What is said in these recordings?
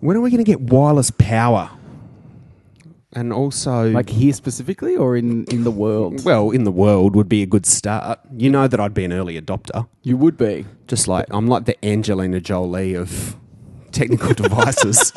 When are we going to get wireless power? And also, Like here specifically, or in in the world? well, in the world would be a good start. You know that I'd be an early adopter. You would be. Just like I'm like the Angelina Jolie of technical devices.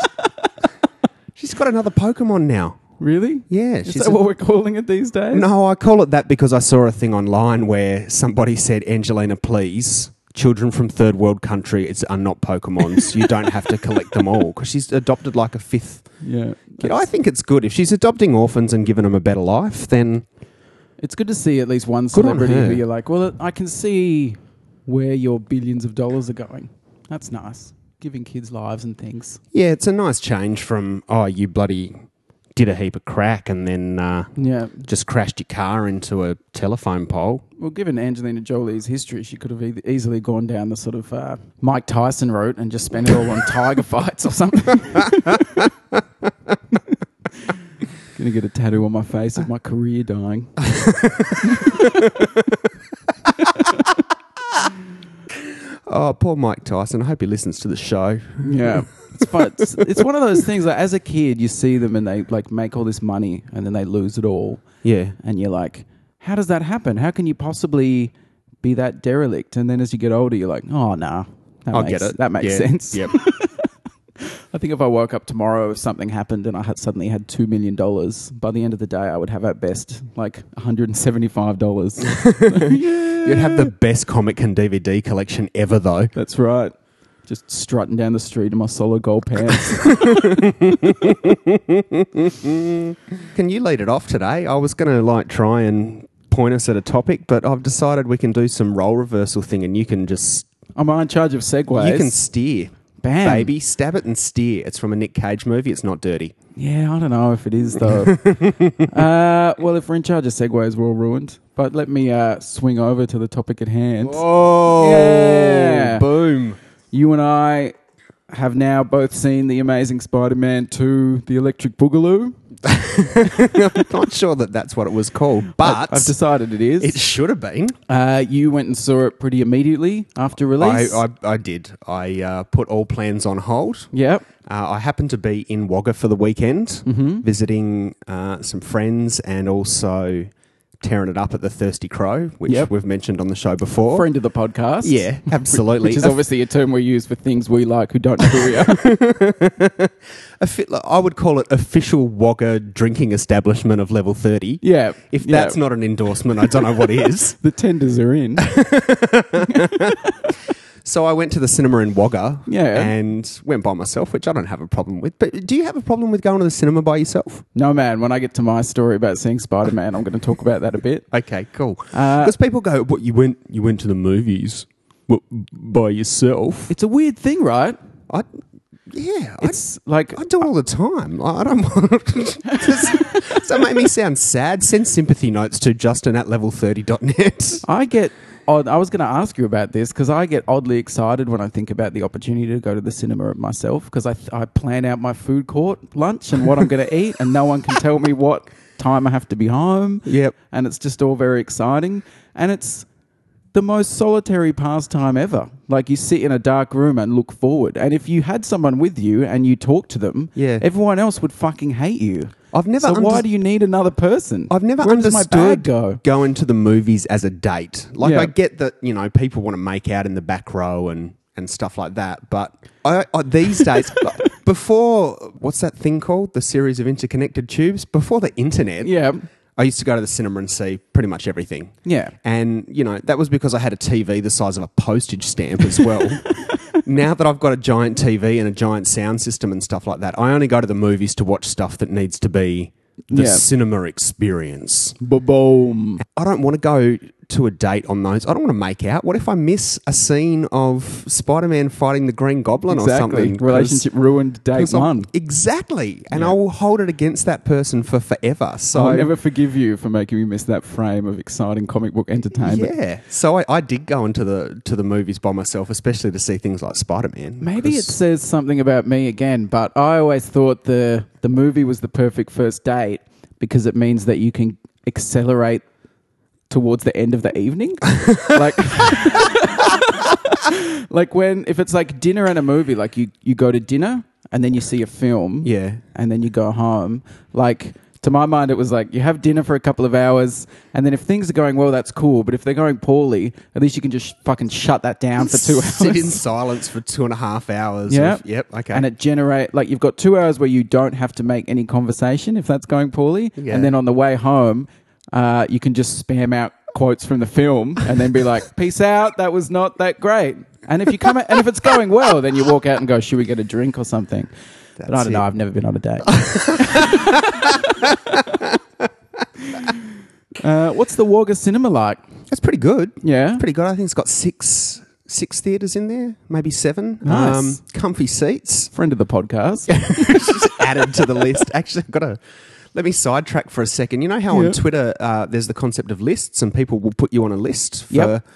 she's got another Pokemon now. Really? Yeah, Is she's that a- what we're calling it these days? No, I call it that because I saw a thing online where somebody said, Angelina, please, children from third world countries are not Pokemons. you don't have to collect them all because she's adopted like a fifth. Yeah. kid. I think it's good. If she's adopting orphans and giving them a better life, then It's good to see at least one on celebrity her. who you're like, well, I can see where your billions of dollars are going. That's nice. Giving kids lives and things. yeah, it's a nice change from, oh, you bloody did a heap of crack and then uh, Yeah. just crashed your car into a telephone pole. Well, given Angelina Jolie's history, she could have e- easily gone down the sort of uh, Mike Tyson route and just spent it all on tiger fights or something. Gonna get a tattoo on my face of my career dying. Oh, poor Mike Tyson. I hope he listens to the show. Yeah. It's fun. It's, it's one of those things like as a kid you see them and they like make all this money and then they lose it all Yeah. and you're like, how does that happen? How can you possibly be that derelict? And then as you get older you're like, oh nah. That I makes, get it. That makes Yeah. sense. Yep. I think if I woke up tomorrow, if something happened and I had suddenly had two million dollars, by the end of the day, I would have at best like one hundred and seventy-five dollars. yeah. You'd have the best comic and DVD collection ever, though. That's right. Just strutting down the street in my solid gold pants. Can you lead it off today? I was going to like try and point us at a topic, but I've decided we can do some role reversal thing, and you can just I'm I in charge of segues? you can steer, Bam. baby, stab it and steer. It's from a Nick Cage movie. It's not dirty. Yeah, I don't know if it is though. uh, well, if we're in charge of segues, we're all ruined. But let me uh, swing over to the topic at hand. Oh, Yeah. boom! You and I have now both seen the Amazing Spider-Man 2: The Electric Boogaloo. I'm not sure that that's what it was called, but I've decided it is. it should have been. Uh, you went and saw it pretty immediately after I, release. I, I did. I uh, put all plans on hold. yep. Uh, I happened to be in Wagga for the weekend, Mm-hmm. visiting uh, some friends and also tearing it up at the Thirsty Crow, which Yep. we've mentioned on the show before. Friend of the podcast. Yeah, absolutely. Which is obviously a term we use for things we like who don't know who we are. a I would call it official Wagga drinking establishment of level 30. yeah. If yeah. that's not an endorsement, I don't know what is. The tenders are in. So I went to the cinema in Wagga Yeah. and went by myself, which I don't have a problem with. But do you have a problem with going to the cinema by yourself? no, man, when I get to my story about seeing Spider Man, I'm going to talk about that a bit. Okay, cool. Uh, Because people go, "What you went? You went to the movies what, by yourself?" It's a weird thing, right? I, yeah, I, It's like, I do it all the time. I I don't want. Does, does that make me sound sad? Send sympathy notes to Justin at level30.net. I get odd. I was going to ask you about this because I get oddly excited when I think about the opportunity to go to the cinema of myself because I, I plan out my food court lunch and what I'm going to eat, and no one can tell me what time I have to be home. Yep. And it's just all very exciting. And it's the most solitary pastime ever. Like you sit in a dark room and look forward. And if you had someone with you and you talk to them, Yeah. everyone else would fucking hate you. I've never. so why do you need another person? I've never Where does my understood bag go? going to the movies as a date. Like Yeah. I get that you know people want to make out in the back row and and stuff like that, but I, I, these days before what's that thing called the series of interconnected tubes before the internet. Yeah. I used to go to the cinema and see pretty much everything. Yeah. And, you know, that was because I had a TV the size of a postage stamp as well. now that I've got a giant TV and a giant sound system and stuff like that, I only go to the movies to watch stuff that needs to be the Yeah. cinema experience. Boom. I don't want to go to a date on those. I don't want to make out. What if I miss a scene of Spider Man fighting the Green Goblin or something? Exactly. Relationship ruined day one. Exactly. And Yeah. I will hold it against that person for forever. So I'll never forgive you for making me miss that frame of exciting comic book entertainment. Yeah. So I, I did go into the to the movies by myself, especially to see things like Spider Man. Maybe it says something about me again, but I always thought the the movie was the perfect first date because it means that you can accelerate towards the end of the evening. like like when if it's like dinner and a movie, like you you go to dinner and then you see a film, Yeah. and then you go home. Like to my mind, it was like you have dinner for a couple of hours, and then if things are going well, that's cool. But if they're going poorly, at least you can just fucking shut that down for two hours. Sit in silence for two and a half hours. Yeah. of- yep. Okay. And it generate like you've got two hours where you don't have to make any conversation if that's going poorly, Yeah. and then on the way home, uh, you can just spam out quotes from the film and then be like, "Peace out, that was not that great." And if you come and if it's going well, then you walk out and go, "Should we get a drink or something?" but I don't know. I've never been on a date. uh, what's the Wagga Cinema like? It's pretty good. Yeah, Pretty good. I think it's got six six theatres in there, maybe seven. Um, Nice. comfy seats. friend of the podcast. Just added to the list. Actually, I've got to let me sidetrack for a second. You know how on Twitter uh, there's the concept of lists, and people will put you on a list for. Yep.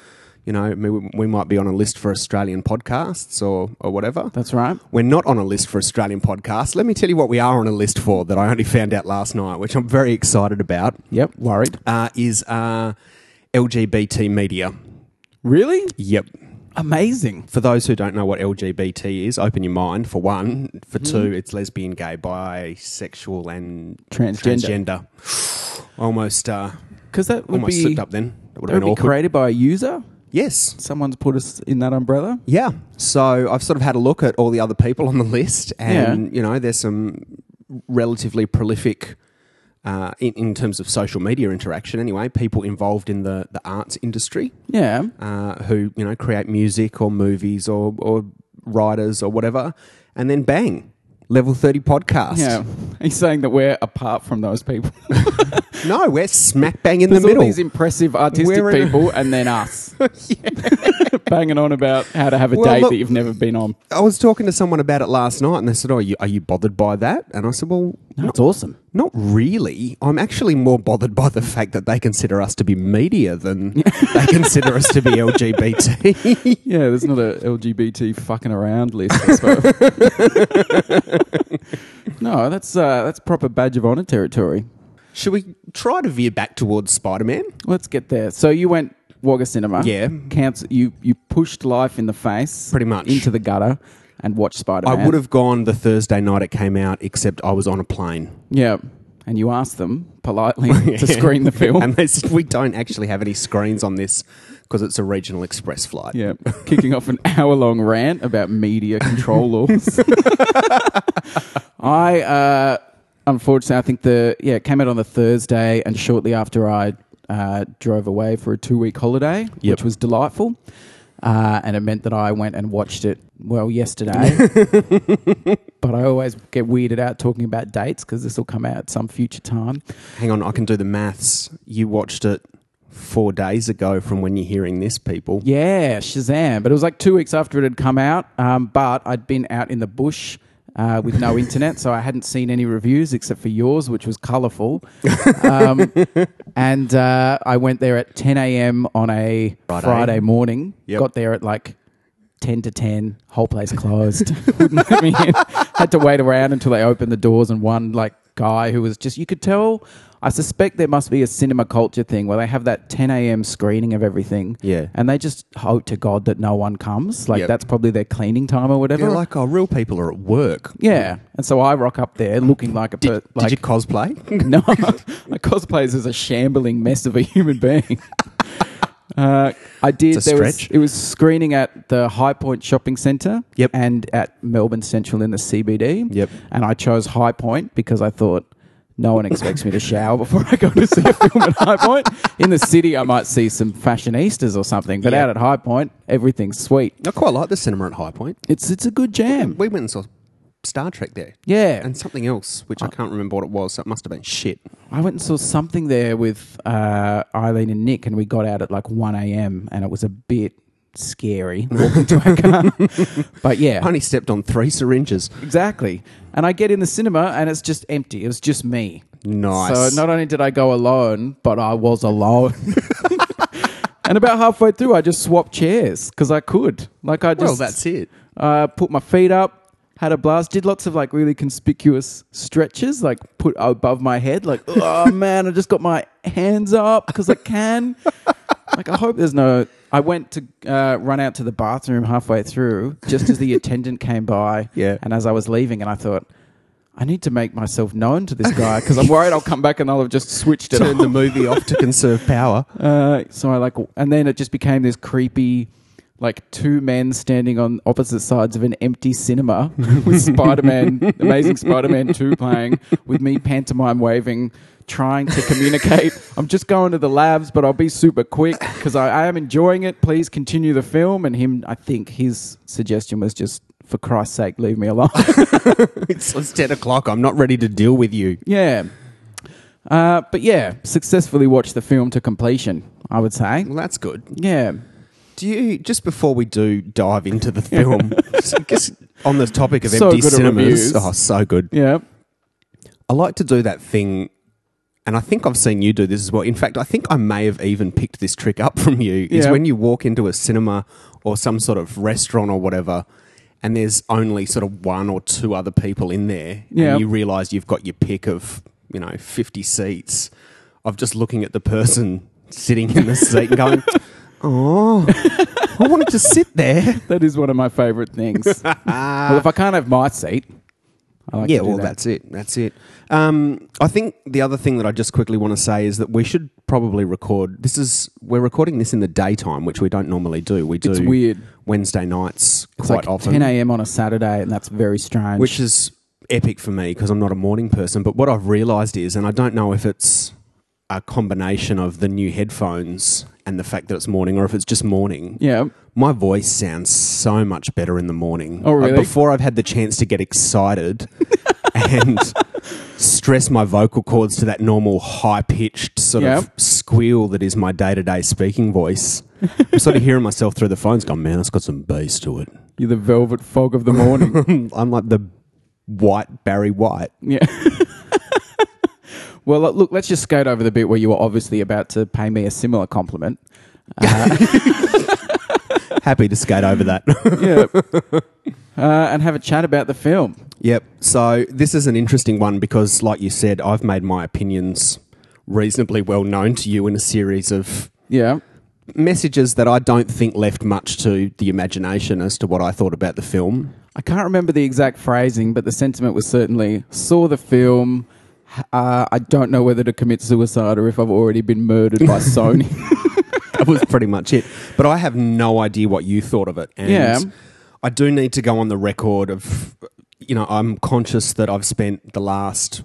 You know, we, we might be on a list for Australian podcasts or, or whatever. That's right. We're not on a list for Australian podcasts. Let me tell you what we are on a list for that I only found out last night, which I'm very excited about, Yep. Worried. uh, is uh, LGBT media. Really? Yep. Amazing. For those who don't know what LGBT is, open your mind for one. For Hmm. two, it's lesbian, gay, bisexual, and Transgender. transgender. Almost, uh, Because that would almost be slipped up then. That would have would been be awkward. created by a user. Yes. Someone's put us in that umbrella. Yeah. So I've sort of had a look at all the other people on the list, and you know, there's some relatively prolific. Uh, in, in terms of social media interaction, anyway, people involved in the, the arts industry Yeah. uh, who you know create music or movies or, or writers or whatever, and then bang, level thirty podcast. Yeah. He's saying that we're apart from those people. No, we're smack bang in the There's all middle. these impressive artistic We're in a- people and then us. Banging on about how to have a Well, date look- that you've never been on. I was talking to someone about it last night, and they said, "Oh, are you, are you bothered by that?" And I said, "Well, That's awesome. not really. I'm actually more bothered by the fact that they consider us to be media than they consider us to be LGBT." Yeah, there's not a LGBT fucking around list. I suppose. no, that's uh, that's proper badge of honor territory. Should we try to veer back towards Spider-Man? Let's get there. So you went Wagga Cinema. Yeah. Cancel, you, you pushed life in the face. Pretty much. Into the gutter and watched Spider-Man. I would have gone the Thursday night it came out, except I was on a plane. Yeah. And you asked them politely to screen the film. and they said, we don't actually have any screens on this because it's a regional express flight. yeah. Kicking off an hour long rant about media control laws. I, uh, unfortunately, I think the, yeah, it came out on the Thursday and shortly after I uh, drove away for a two week holiday, Yep. which was delightful. Uh, and it meant that I went and watched it, well, yesterday. but I always get weirded out talking about dates because this will come out at some future time. Hang on, I can do the maths. You watched it four days ago from when you're hearing this, people. Yeah, Shazam. But it was like two weeks after it had come out. Um, but I'd been out in the bush uh, with no internet, so I hadn't seen any reviews except for yours, which was colourful. Um, and uh, I went there at 10 a.m. on a Friday. Friday, morning. Yep. Got there at like 10 to 10. Whole place closed. Wouldn't let me in. Had to wait around until they opened the doors, and one like guy who was just, you could tell. I suspect there must be a cinema culture thing where they have that 10 a.m. screening of everything. Yeah. And they just hope to God that no one comes. Like Yep. that's probably their cleaning time or whatever. They're like, oh, real people are at work. yeah. And so I rock up there looking like a Did, per- did like you cosplay? no, my cosplays as a shambling mess of a human being. Uh, I did. It's a there was, stretch. it was screening at the Highpoint Shopping Centre. Yep. And at Melbourne Central in the CBD. Yep. And I chose Highpoint because I thought no one expects me to shower before I go to see a film at Highpoint. In the city, I might see some fashionistas or something, but Yeah. out at Highpoint, everything's sweet. I quite like the cinema at Highpoint. It's it's a good jam. We went and saw Star Trek there. Yeah. And something else, which I can't remember what it was. So it must have been shit. I went and saw something there with uh, Eileen and Nick, and we got out at like 1 a.m., and it was a bit scary walking to our car. but yeah, I only stepped on three syringes. exactly. And I get in the cinema, and it's just empty. It was just me. Nice. So not only did I go alone, but I was alone. and about halfway through, I just swapped chairs because I could. Like I just well, that's it. uh, put my feet up, had a blast, did lots of like really conspicuous stretches, like put above my head, like, oh man, I just got my hands up because I can. Like I hope there's no. I went to uh, run out to the bathroom halfway through, just as the attendant came by. Yeah. and as I was leaving, and I thought. I need to make myself known to this guy because I'm worried I'll come back and I'll have just switched it Turn the movie off to conserve power. Uh, so I like, and then it just became this creepy, like two men standing on opposite sides of an empty cinema with Spider-Man, Amazing Spider-Man Two playing, with me pantomime waving, trying to communicate. I'm just going to the labs, but I'll be super quick because I, I am enjoying it. Please continue the film. And him, I think his suggestion was just, for Christ's sake, leave me alone. It's, it's 10 o'clock. I'm not ready to deal with you. yeah. Uh, but yeah, successfully watched the film to completion. I would say. Well, that's good. Yeah. Do you, just before we do dive into the film, just, I guess on the topic of So empty good at cinemas, reviews. oh, so good. Yeah. I like to do that thing, and I think I've seen you do this as well. In fact, I think I may have even picked this trick up from you. Is Yeah. when you walk into a cinema or some sort of restaurant or whatever, and there's only sort of one or two other people in there, Yeah. and you realise you've got your pick of you know fifty seats, of just looking at the person sitting in the seat and going, "Oh, I wanted to sit there." That is one of my favourite things. well, if I can't have my seat, I like yeah, to do well, that. that's it. That's it. Um, I think the other thing that I just quickly want to say is that we should probably record. This is we're recording this in the daytime, which we don't normally do. We do It's weird. Wednesday nights It's quite like often, 10 a.m. on a Saturday, and that's very strange. which is epic for me because I'm not a morning person. But what I've realised is, and I don't know if it's a combination of the new headphones and the fact that it's morning, or if it's just morning. yeah, My voice sounds so much better in the morning. Oh, really? Uh, Before I've had the chance to get excited and stress my vocal cords to that normal high pitched sort of squeal that is my day to day speaking voice. I'm sort of hearing myself through the phones going, man, it's got some bass to it. you're the velvet fog of the morning. I'm like the white Barry White. yeah. Well, look- let's just skate over the bit where you were obviously about to pay me a similar compliment. Happy to skate over that. yeah. Uh, and have a chat about the film. Yep. So this is an interesting one because, like you said, I've made my opinions reasonably well known to you in a series of Yeah. messages that I don't think left much to the imagination as to what I thought about the film. I can't remember the exact phrasing, but the sentiment was certainly saw the film. Uh, I don't know whether to commit suicide or if I've already been murdered by Sony. That was pretty much it. But I have no idea what you thought of it. And Yeah. I do need to go on the record of, you know, I'm conscious that I've spent the last,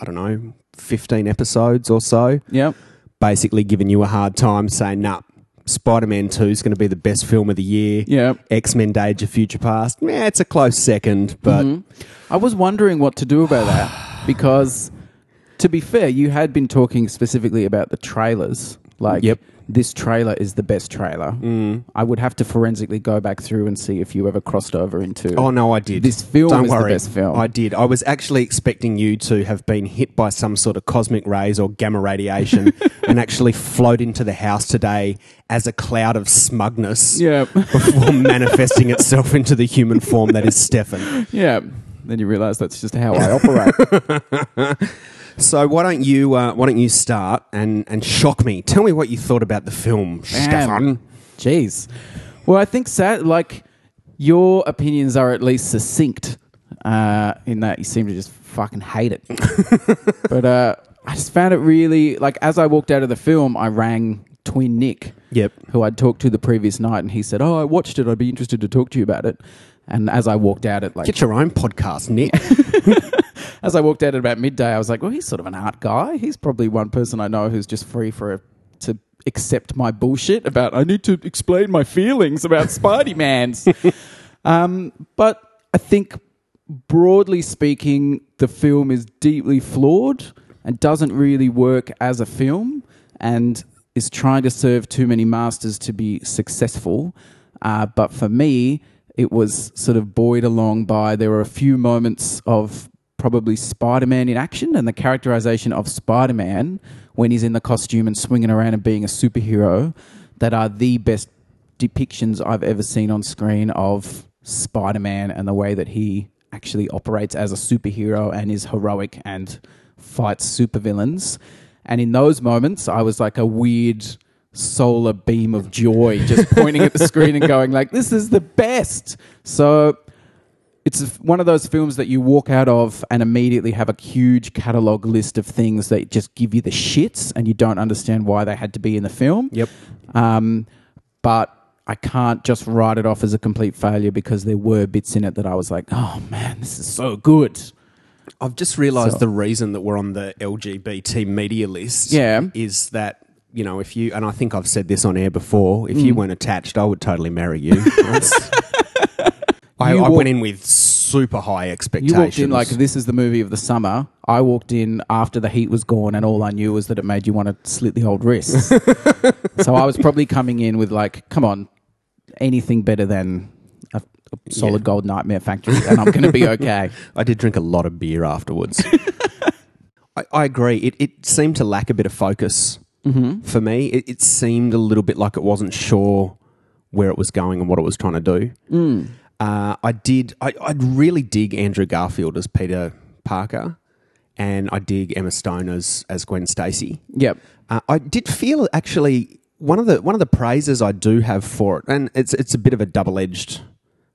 I don't know, 15 episodes or so yeah. basically giving you a hard time saying, nah, Spider Man 2 is going to be the best film of the year. Yeah. X Men Days of Future Past, yeah, it's a close second, but I was wondering what to do about that because, to be fair, you had been talking specifically about the trailers. Like, Yep. this trailer is the best trailer. Mm. I would have to forensically go back through and see if you ever crossed over into. Oh no, I did. This film Don't is the worry. best film. I did. I was actually expecting you to have been hit by some sort of cosmic rays or gamma radiation and actually float into the house today as a cloud of smugness Yeah. before manifesting itself into the human form that is Stefan. yeah. Then you realise that's just how I operate. So why don't you uh, why don't you start and and shock me? Tell me what you thought about the film, Stefan. Jeez. Well, I think sad, like your opinions are at least succinct uh, in that you seem to just fucking hate it. but uh, I just found it really like as I walked out of the film, I rang twin Nick, Yep. who I'd talked to the previous night, and he said, "Oh, I watched it. I'd be interested to talk to you about it." And as I walked out at like Get your own podcast, Nick. as I walked out at about midday, I was like, well, he's sort of an art guy. He's probably one person I know who's just free for a, to accept my bullshit about I need to explain my feelings about Spidey Mans. um, but I think broadly speaking, the film is deeply flawed and doesn't really work as a film and is trying to serve too many masters to be successful. Uh, but for me, it was sort of buoyed along by there were a few moments of probably Spider Man in action and the characterization of Spider Man when he's in the costume and swinging around and being a superhero that are the best depictions I've ever seen on screen of Spider Man and the way that he actually operates as a superhero and is heroic and fights supervillains. And in those moments, I was like a weird solar beam of joy, just pointing at the screen and going like, "This is the best." So it's one of those films that you walk out of and immediately have a huge catalog list of things that just give you the shits, and you don't understand why they had to be in the film. Yep. Um, but I can't just write it off as a complete failure because there were bits in it that I was like, "Oh man, this is so good." I've just realised So- the reason that we're on the LGBT media list Yeah. is that, you know, if you, and I think I've said this on air before, if you hmm. weren't attached, I would totally marry you. I, You I walk- went in with super high expectations. You walked in like this is the movie of the summer. I walked in after the heat was gone, and all I knew was that it made you want to slit the old wrists. so I was probably coming in with like, come on, anything better than a, a solid Yeah. gold nightmare factory, and I'm going to be okay. I did drink a lot of beer afterwards. I, I agree. It, it seemed to lack a bit of focus for me. It, it seemed a little bit like it wasn't sure where it was going and what it was trying to do. Uh, I did. I, I really dig Andrew Garfield as Peter Parker, and I dig Emma Stone as as Gwen Stacy. Yep. Uh, I did feel actually one of the one of the praises I do have for it, and it's it's a bit of a double edged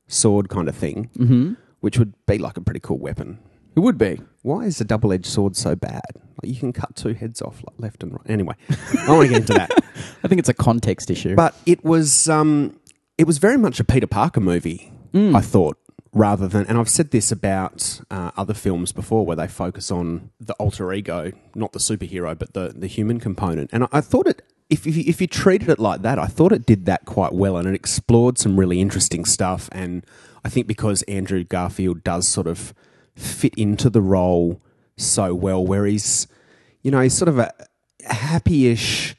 sword kind of thing, mm-hmm. which would be like a pretty cool weapon. It would be. Why is a double edged sword so bad? Like you can cut two heads off like left and right. Anyway, I want to get into that. I think it's a context issue. But it was um, it was very much a Peter Parker movie. I thought rather than, and I've said this about uh, other films before, where they focus on the alter ego, not the superhero, but the the human component. And I, I thought it. If, if, you, if you treated it like that, I thought it did that quite well and it explored some really interesting stuff. And I think because Andrew Garfield does sort of fit into the role so well, where he's, you know, he's sort of a happy-ish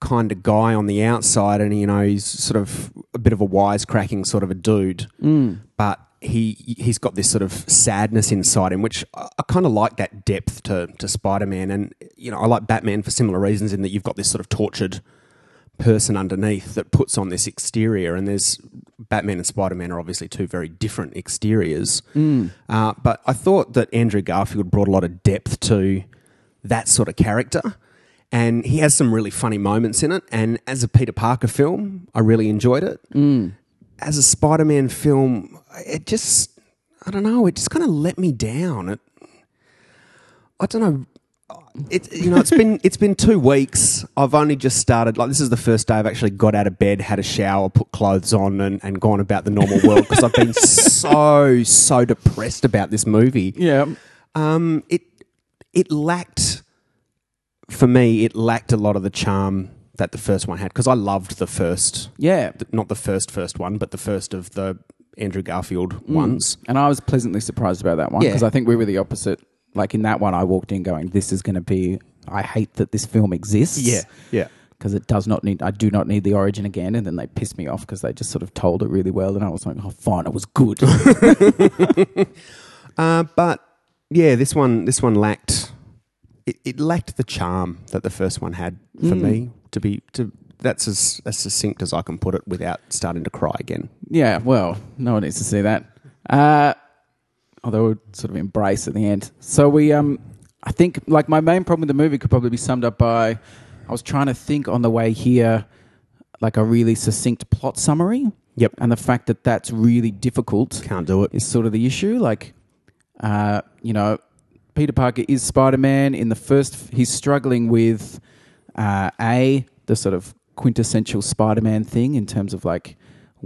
kind of guy on the outside, and you know he's sort of a bit of a wisecracking sort of a dude, mm. but he he's got this sort of sadness inside him, which I, I kind of like that depth to to Spider Man, and you know I like Batman for similar reasons in that you've got this sort of tortured person underneath that puts on this exterior, and there's Batman and Spider Man are obviously two very different exteriors, uh, but I thought that Andrew Garfield brought a lot of depth to that sort of character. And he has some really funny moments in it. And as a Peter Parker film, I really enjoyed it. As a Spider Man film, it just, I don't know, it just kind of let me down. It, I don't know. It, you know, it's been it's been two weeks. I've only just started. Like this is the first day I've actually got out of bed, had a shower, put clothes on, and, and gone about the normal world because I've been so so depressed about this movie. yeah. Um, it it lacked for me. It lacked a lot of the charm that the first one had because I loved the first, Yeah. th- not the first first one, but the first of the Andrew Garfield ones. And I was pleasantly surprised about that one Yeah. because I think we were the opposite. Like in that one, I walked in going, "This is going to be." I hate that this film exists. yeah. Yeah. Because it does not need. I do not need the origin again, and then they pissed me off because they just sort of told it really well, and I was like, "Oh, fine, it was good." Uh, but yeah, this one this one lacked it, it lacked the charm that the first one had for me. To be to that's as, as succinct as I can put it without starting to cry again. yeah, well, no one needs to see that. Uh, although we sort of embrace at the end. So we, um, I think, like my main problem with the movie could probably be summed up by I was trying to think on the way here, like a really succinct plot summary. Yep. and the fact that that's really difficult Can't do it. is sort of the issue. Like, uh, you know, Peter Parker is Spider Man. In the first, he's struggling with uh, a the sort of quintessential Spider Man thing in terms of like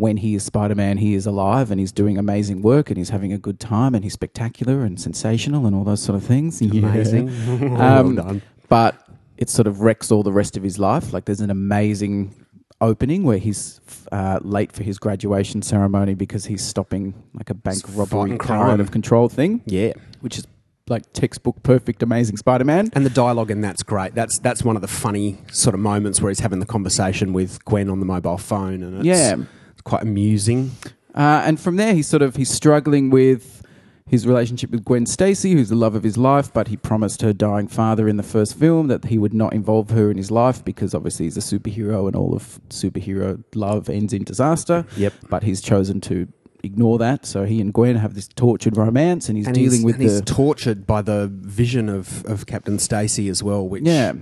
when he is Spider Man, he is alive and he's doing amazing work and he's having a good time and he's spectacular and sensational and all those sort of things. Yeah. Amazing. Um, well done. But it sort of wrecks all the rest of his life. Like there's an amazing opening where he's uh, late for his graduation ceremony because he's stopping like a bank It's robbery out of control thing, Yeah. which is like textbook perfect, amazing Spider-Man. And the dialogue in that's great. That's that's one of the funny sort of moments where he's having the conversation with Gwen on the mobile phone, and it's, Yeah. It's quite amusing. Uh, and from there, he's sort of he's struggling with his relationship with Gwen Stacy, who's the love of his life, but he promised her dying father in the first film that he would not involve her in his life because obviously he's a superhero and all of superhero love ends in disaster. Yep. But he's chosen to ignore that, so he and Gwen have this tortured romance, and he's And dealing he's, with and he's the tortured by the vision of, of Captain Stacy as well, which yeah.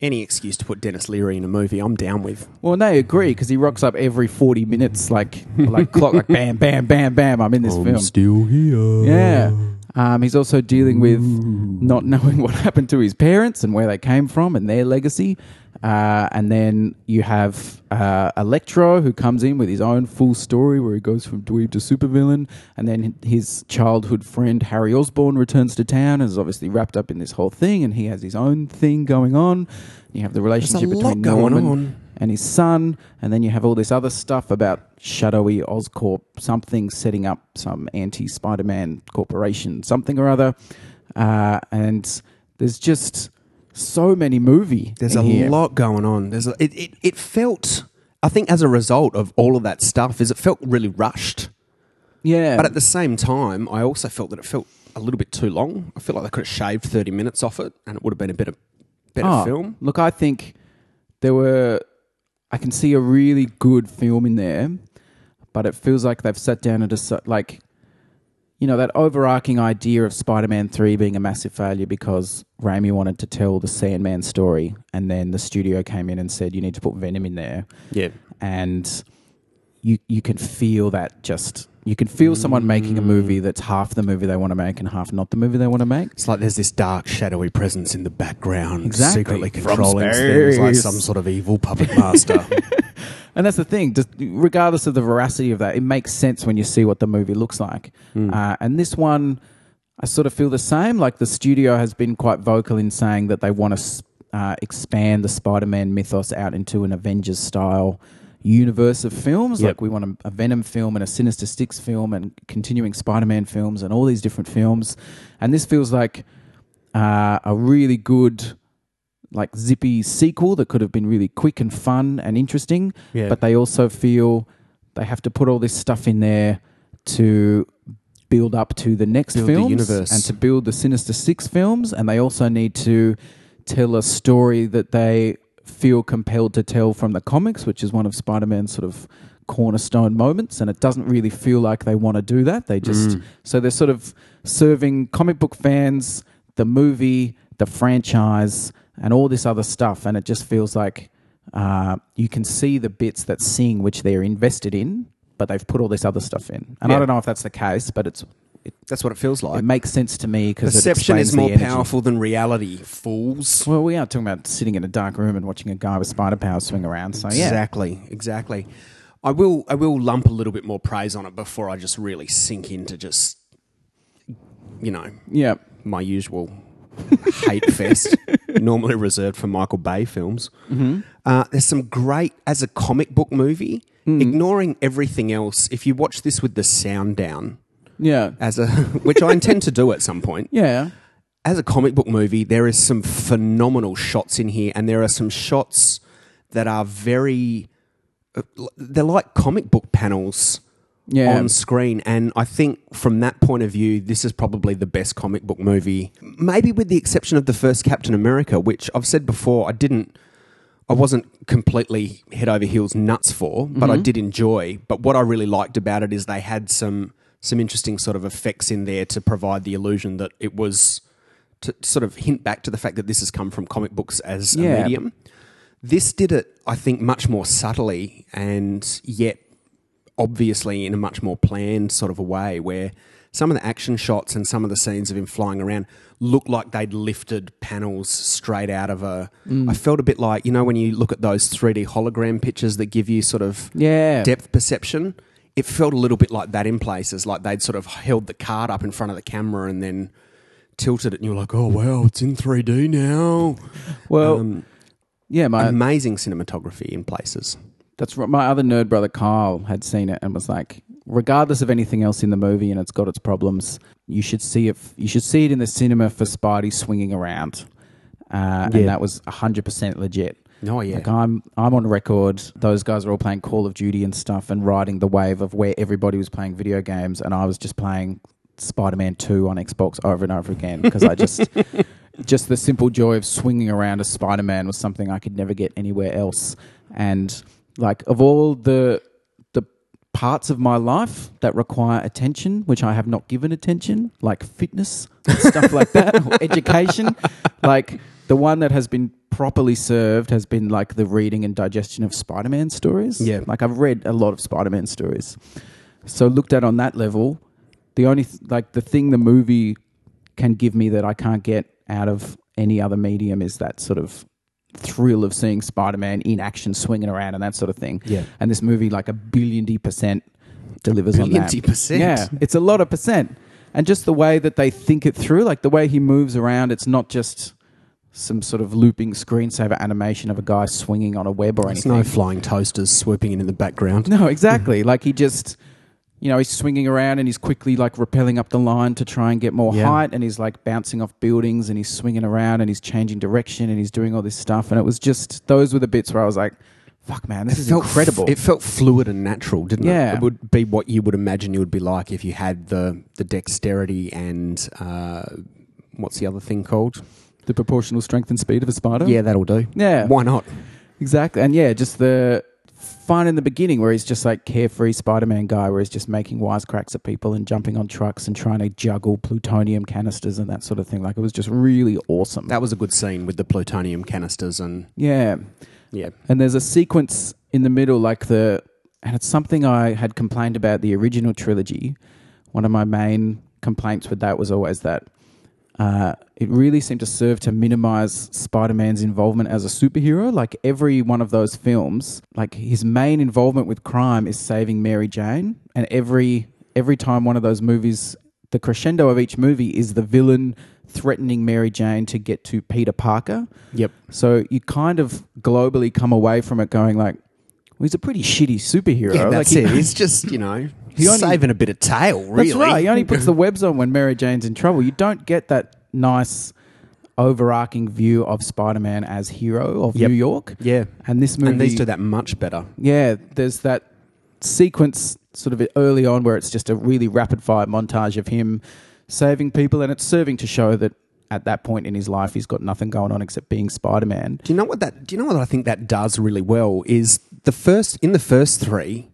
Any excuse to put Denis Leary in a movie, I'm down with. Well, and they agree because he rocks up every forty minutes, like like clock, like bam, bam, bam, bam. I'm in this film. still here. Yeah. Um, he's also dealing with not knowing what happened to his parents and where they came from and their legacy. Uh, and then you have uh, Electro, who comes in with his own full story where he goes from dweeb to supervillain. And then his childhood friend, Harry Osborn, returns to town and is obviously wrapped up in this whole thing. And he has his own thing going on. You have the relationship between going Norman on. and his son, and then you have all this other stuff about shadowy Oscorp something setting up some anti Spider Man corporation, something or other. Uh, and there's just so many movie. There's a here. lot going on. There's a, it, it, it felt, I think, as a result of all of that stuff, is it felt really rushed. Yeah. But at the same time, I also felt that it felt a little bit too long. I feel like they could have shaved 30 minutes off it and it would have been a better, better Oh, film. Look, I think there were. I can see a really good film in there, but it feels like they've sat down and just like, you know, that overarching idea of Spider-Man Three being a massive failure because Raimi wanted to tell the Sandman story, and then the studio came in and said you need to put Venom in there, Yeah. and you you can feel that just. You can feel someone making a movie that's half the movie they want to make and half not the movie they want to make. It's like there's this dark, shadowy presence in the background, Exactly. secretly From controlling things like space. some sort of evil puppet master. And that's the thing. Just regardless of the veracity of that, it makes sense when you see what the movie looks like. Uh, and this one, I sort of feel the same. Like the studio has been quite vocal in saying that they want to uh, expand the Spider-Man mythos out into an Avengers style universe of films. Yep. Like we want a, a Venom film and a Sinister Six film and continuing Spider-Man films and all these different films. And this feels like uh, a really good like zippy sequel that could have been really quick and fun and interesting. Yeah. But they also feel they have to put all this stuff in there to build up to the next Build films universe. and to build the Sinister Six films. And they also need to tell a story that they feel compelled to tell from the comics, which is one of Spider Man's sort of cornerstone moments. And it doesn't really feel like they want to do that. They just, Mm. so they're sort of serving comic book fans the movie, the franchise, and all this other stuff. And it just feels like uh, you can see the bits that sing, which they're invested in, but they've put all this other stuff in. And I don't know if that's the case, but it's it, That's what it feels like. it makes sense to me because Perception is more powerful than reality, fools. Well, we are talking about sitting in a dark room and watching a guy with spider powers swing around. So yeah, Exactly, exactly. I will I will lump a little bit more praise on it before I just really sink into just you know, yeah, my usual hate fest, normally reserved for Michael Bay films. Mm-hmm. Uh, there's some great, as a comic book movie, Mm. ignoring everything else, if you watch this with the sound down, yeah, as a which I intend to do at some point, yeah. as a comic book movie, there is some phenomenal shots in here, and there are some shots that are very. uh, They're like comic book panels Yeah. on screen, and I think from that point of view, this is probably the best comic book movie. Maybe with the exception of the first Captain America, which I've said before, I didn't. I wasn't completely head over heels nuts for, but I mm-hmm. did enjoy. But what I really liked about it is they had some some interesting sort of effects in there to provide the illusion that it was to sort of hint back to the fact that this has come from comic books as Yeah. a medium. This did it, I think, much more subtly and yet obviously in a much more planned sort of a way where some of the action shots and some of the scenes of him flying around look like they'd lifted panels straight out of a. I felt a bit like, you know, when you look at those 3D hologram pictures that give you sort of Yeah. depth perception, it felt a little bit like that in places, like they'd sort of held the card up in front of the camera and then tilted it, and you're like, oh, wow, it's in 3D now. Well, Um, yeah, my amazing cinematography in places. That's right. My other nerd brother Kyle had seen it and was like, regardless of anything else in the movie and it's got its problems, you should see it. You should see it in the cinema for Spidey swinging around, uh, Yeah. and that was hundred percent legit. Oh, yeah. Like I'm, I'm on record. Those guys are all playing Call of Duty and stuff, and riding the wave of where everybody was playing video games, and I was just playing Spider-Man Two on Xbox over and over again because I just, just the simple joy of swinging around as Spider-Man was something I could never get anywhere else. And like of all the the parts of my life that require attention, which I have not given attention, like fitness and stuff like that, or education, like the one that has been properly served has been like the reading and digestion of Spider-Man stories. Yeah. like I've read a lot of Spider-Man stories, so looked at on that level, the only th- like the thing the movie can give me that I can't get out of any other medium is that sort of thrill of seeing Spider-Man in action, swinging around and that sort of thing. Yeah. and this movie like a billion d percent delivers on that. Percent. Yeah, it's a lot of percent. And just the way that they think it through, like the way he moves around, it's not just some sort of looping screensaver animation of a guy swinging on a web or There's anything. no flying toasters swooping in in the background. No, exactly. like he just, you know, he's swinging around and he's quickly like rappelling up the line to try and get more Yeah. height, and he's like bouncing off buildings and he's swinging around and he's changing direction and he's doing all this stuff. And it was just those were the bits where I was like, "Fuck, man, this is incredible." F- it felt fluid and natural, didn't Yeah. it? It would be what you would imagine you would be like if you had the the dexterity and uh, what's the other thing called? the proportional strength and speed of a spider. Yeah, that'll do. yeah, Why not? Exactly. And yeah, just the fun in the beginning where he's just like carefree Spider Man guy where he's just making wisecracks at people and jumping on trucks and trying to juggle plutonium canisters and that sort of thing. Like it was just really awesome. That was a good scene with the plutonium canisters and yeah. yeah. And there's a sequence in the middle, like the, and it's something I had complained about the original trilogy. One of my main complaints with that was always that uh, it really seemed to serve to minimize Spider Man's involvement as a superhero. Like every one of those films, like his main involvement with crime is saving Mary Jane, and every every time one of those movies, the crescendo of each movie is the villain threatening Mary Jane to get to Peter Parker. Yep. So you kind of globally come away from it going like, well, he's a pretty shitty superhero. Yeah, that's he- it. He's just, you know, He only- saving a bit of tail, really. That's right. He only puts the webs on when Mary Jane's in trouble. You don't get that nice overarching view of Spider-Man as hero of Yep. New York. Yeah. And this movie And these do that much better. Yeah, there's that sequence sort of early on where it's just a really rapid fire montage of him saving people and it's serving to show that at that point in his life he's got nothing going on except being Spider-Man. Do you know what that? Do you know what I think that does really well? Is the first in the first three,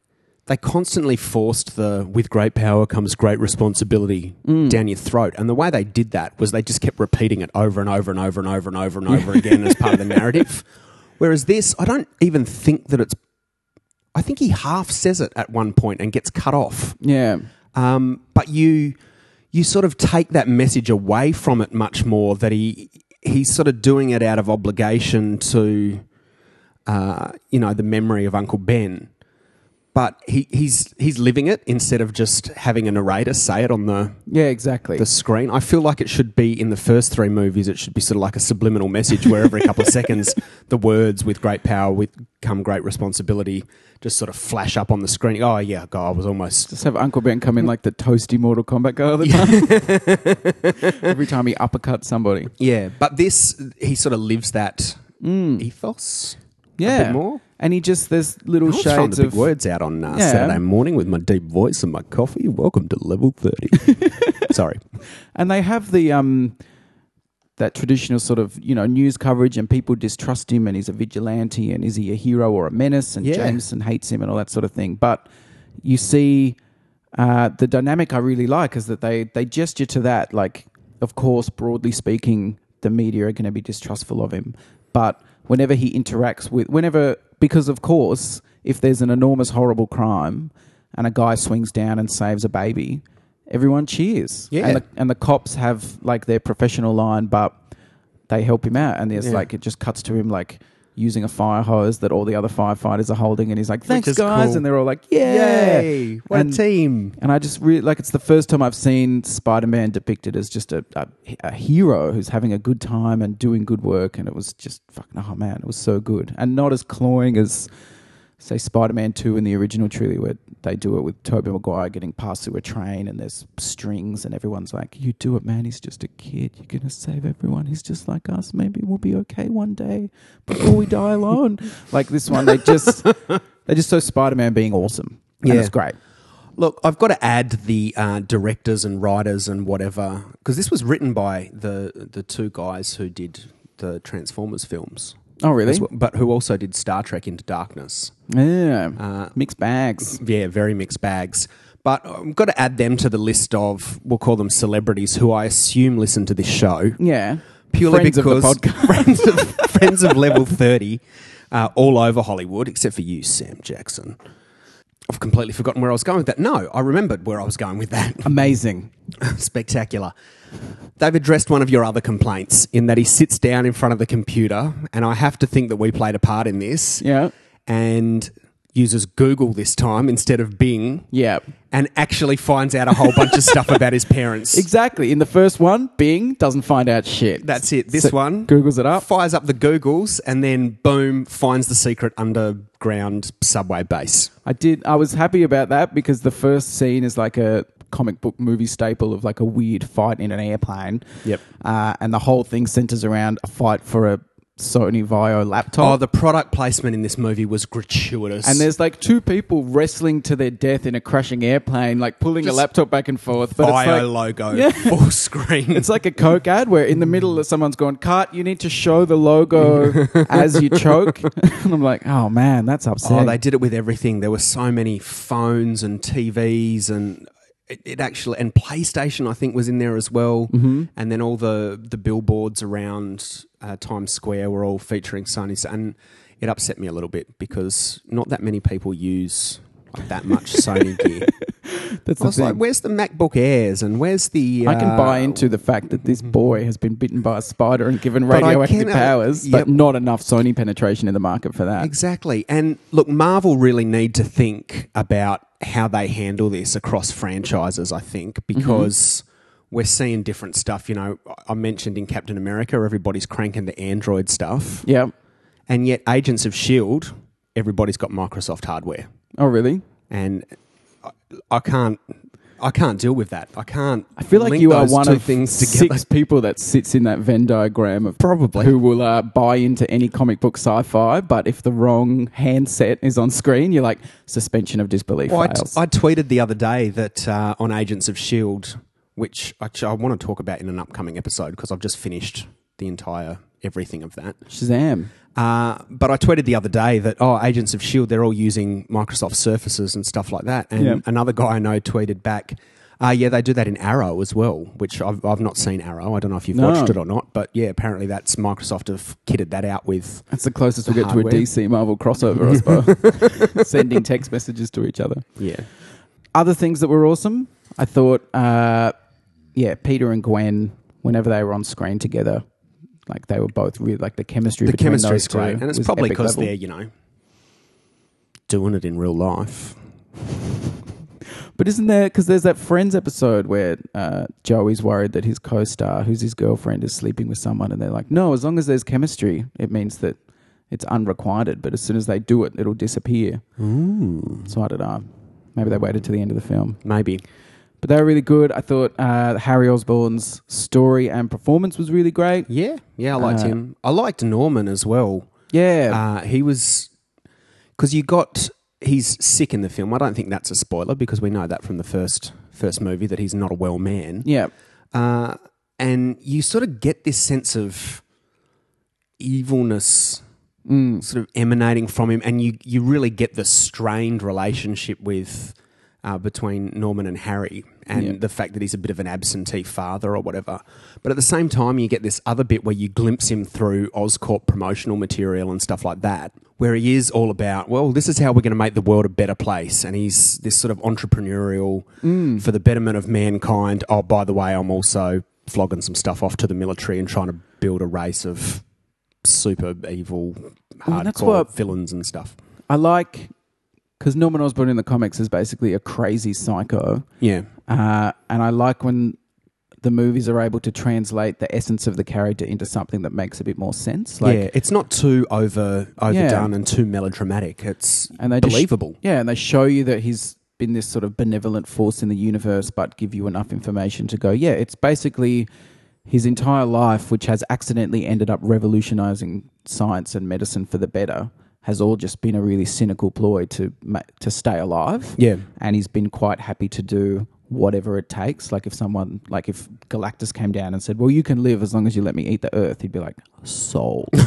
they constantly forced the "with great power comes great responsibility" down your throat, and the way they did that was they just kept repeating it over and over and over and over and over and over again as part of the narrative. Whereas this, I don't even think that it's. I think he half says it at one point and gets cut off. Yeah. Um, but you you sort of take that message away from it much more that he he's sort of doing it out of obligation to uh, you know the memory of Uncle Ben. But he, he's he's living it instead of just having a narrator say it on the, Yeah, exactly. the screen. I feel like it should be in the first three movies. It should be sort of like a subliminal message where every couple of seconds the words "with great power with come great responsibility" just sort of flash up on the screen. Oh yeah, God, I was almost Just have Uncle Ben come in like the toasty Mortal Kombat guy all the time. Every time he uppercuts somebody. Yeah, but this he sort of lives that ethos. Mm. Yeah. a bit more. And he just, there's little I was throwing shades the big of. words out on uh, Yeah. Saturday morning with my deep voice and my coffee. Welcome to level thirty. Sorry. And they have the. um that traditional sort of you know news coverage and people distrust him and he's a vigilante and is he a hero or a menace and Yeah. Jameson hates him and all that sort of thing. But you see uh, the dynamic I really like is that they they gesture to that like of course broadly speaking the media are going to be distrustful of him, but whenever he interacts with whenever because of course if there's an enormous horrible crime and a guy swings down and saves a baby everyone cheers Yeah. and the, and the cops have like their professional line but they help him out and there's Yeah. like it just cuts to him like using a fire hose that all the other firefighters are holding and he's like thanks is guys cool. and they're all like yeah Yay! What And- a team. and I just really like it's the first time I've seen Spider Man depicted as just a, a, a hero who's having a good time and doing good work. And it was just fucking, oh man, it was so good. And not as cloying as, say, Spider Man 2 in the original trilogy, where they do it with Tobey Maguire getting passed through a train and there's strings and everyone's like, you do it, man. He's just a kid. You're going to save everyone. He's just like us. Maybe we'll be okay one day before we die alone. like this one, they just, they just show Spider Man being awesome. And Yeah. it's great. Look, I've got to add the uh, directors and writers and whatever because this was written by the the two guys who did the Transformers films, Oh, really? well- but who also did Star Trek Into Darkness. Yeah. Uh, Mixed bags. yeah, very mixed bags. But I've got to add them to the list of we'll call them celebrities who I assume listen to this show. Yeah. purely Friends of the because podcast. friends, of, friends of level 30 uh, all over Hollywood, except for you, Sam Jackson. I've completely forgotten where I was going with that. No, I remembered where I was going with that. Amazing. Spectacular. They've addressed one of your other complaints in that he sits down in front of the computer, and I have to think that we played a part in this. Yeah. And uses Google this time instead of Bing, Yeah. and actually finds out a whole bunch of stuff about his parents. Exactly. In the first one, Bing doesn't find out shit. That's it. This So- one Googles it up. fires up the Googles, and then boom, finds the secret underground subway base. I did. I was happy about that because the first scene is like a comic book movie staple of like a weird fight in an airplane. Yep. Uh, and the whole thing centers around a fight for a Sony VAIO laptop. Oh, the product placement in this movie was gratuitous. and there's like two people wrestling to their death in a crashing airplane, like pulling a laptop back and forth. But it's like, logo Yeah. full screen. It's like a Coke ad where in the middle of someone's going, cut, you need to show the logo as you choke. and I'm like, oh man, that's upsetting. Oh, they did it with everything. There were so many phones and TVs and it, it actually and PlayStation I think was in there as well. Mm-hmm. And then all the the billboards around uh, Times Square were all featuring Sony. And it upset me a little bit because not that many people use like, that much Sony gear. That's I was like, where's the MacBook Airs and where's the? I can buy uh, into the fact that this boy has been bitten by a spider and given radioactive cannot- powers, Yep. but not enough Sony penetration in the market for that. Exactly. And look, Marvel really need to think about how they handle this across franchises, I think, mm-hmm. because we're seeing different stuff. You know, I mentioned in Captain America, everybody's cranking the Android stuff. Yeah. And yet, Agents of S.H.I.E.L.D., everybody's got Microsoft hardware. Oh, really? And I, I can't. I can't deal with that. I can't. I feel like you are one of things together. six people that sits in that Venn diagram of Probably. who will uh, buy into any comic book sci-fi, but if the wrong handset is on screen, you're like suspension of disbelief Well, I, t- fails. I tweeted the other day that uh, on Agents of S.H.I.E.L.D., which actually I want to talk about in an upcoming episode because I've just finished the entire everything of that. Shazam! Uh, but I tweeted the other day that, oh, Agents of S.H.I.E.L.D., they're all using Microsoft Surfaces and stuff like that. And Yeah. another guy I know tweeted back, uh, yeah, they do that in Arrow as well, which I've, I've not seen Arrow. I don't know if you've No. watched it or not, but yeah, apparently that's Microsoft have kitted that out with. That's the closest we The get to a. DC Marvel crossover, I suppose. Sending text messages to each other. Yeah. Other things that were awesome, I thought, uh, yeah, Peter and Gwen, whenever they were on screen together, like they were both really like the chemistry. The between chemistry's those two great. And it's was probably epic because level. they're, you know, doing it in real life. But isn't there because there's that Friends episode where uh, Joey's worried that his co-star, who's his girlfriend, is sleeping with someone, and they're like, "No, as long as there's chemistry, it means that it's unrequited. But as soon as they do it, it'll disappear." So I don't know. Maybe they waited to the end of the film, Maybe. But they were really good. I thought uh, Harry Osborn's story and performance was really great. Yeah, yeah, I liked Uh, him. I liked Norman as well. Yeah, Uh, he was because you got he's sick in the film. I don't think that's a spoiler because we know that from the first first movie that he's not a well man. yeah, Uh, and you sort of get this sense of evilness Mm. sort of emanating from him, and you you really get the strained relationship with. Uh, between Norman and Harry, and Yeah. the fact that he's a bit of an absentee father or whatever. But at the same time, you get this other bit where you glimpse him through Oscorp promotional material and stuff like that, where he is all about, well, this is how we're going to make the world a better place. And he's this sort of entrepreneurial mm. for the betterment of mankind. Oh, by the way, I'm also flogging some stuff off to the military and trying to build a race of super evil, Well, hardcore what- villains and stuff. I like because Norman Osborn in the comics is basically a crazy psycho. Yeah. Uh, and I like when the movies are able to translate the essence of the character into something that makes a bit more sense. Like, yeah, it's not too over overdone Yeah. and too melodramatic. It's and they believable. yeah, and they show you that he's been this sort of benevolent force in the universe, but give you enough information to go, yeah, it's basically his entire life, which has accidentally ended up revolutionizing science and medicine for the better, has all just been a really cynical ploy to to stay alive. Yeah. and he's been quite happy to do whatever it takes. Like if someone, like if Galactus came down and said, "Well, you can live as long as you let me eat the Earth," he'd be like, "Sold."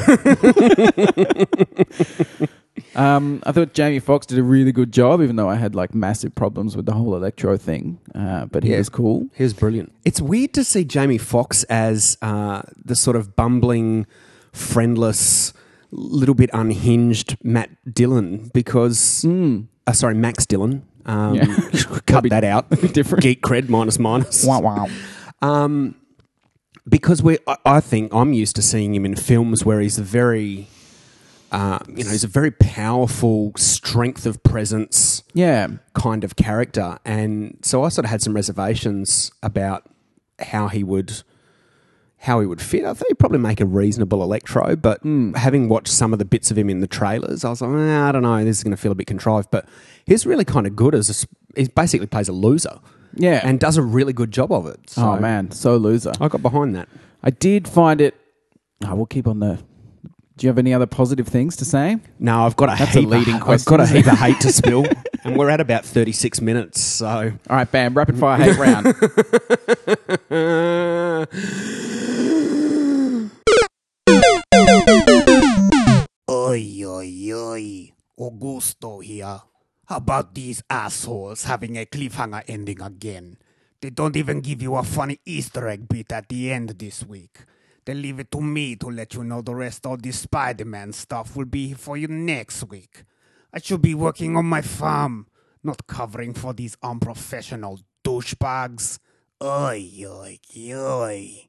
Um, I thought Jamie Foxx did a really good job, even though I had like massive problems with the whole electro thing. Uh, but he Yeah. was cool. He was brilliant. It's weird to see Jamie Foxx as uh, the sort of bumbling, friendless, little bit unhinged Matt Dillon because, uh, sorry, Max Dillon. Um, Yeah. cut that out. different. Geek cred minus minus. Wow, wow. Um, because we, I, I think I'm used to seeing him in films where he's a very, uh, you know, he's a very powerful strength of presence Yeah. kind of character, and so I sort of had some reservations about how he would how he would fit. I thought he'd probably make a reasonable electro, but having watched some of the bits of him in the trailers, I was like, "Eh, I don't know, this is going to feel a bit contrived. But he's really kind of good as a, he basically plays a loser, Yeah. and does a really good job of it. So oh man, so loser. I got behind that. I did find it. Oh, we'll keep on the. Do you have any other positive things to say? No, I've got a That's a heap leading of, question, I've got a heap of hate to spill, and we're at about thirty six minutes. So. All right, bam, rapid fire hate round. Oi, oi, oi. Augusto here. How about these assholes having a cliffhanger ending again? They don't even give you a funny Easter egg bit at the end this week. They leave it to me to let you know the rest of this Spider Man stuff will be for you next week. I should be working on my farm, not covering for these unprofessional douchebags. Oi, oi, oi.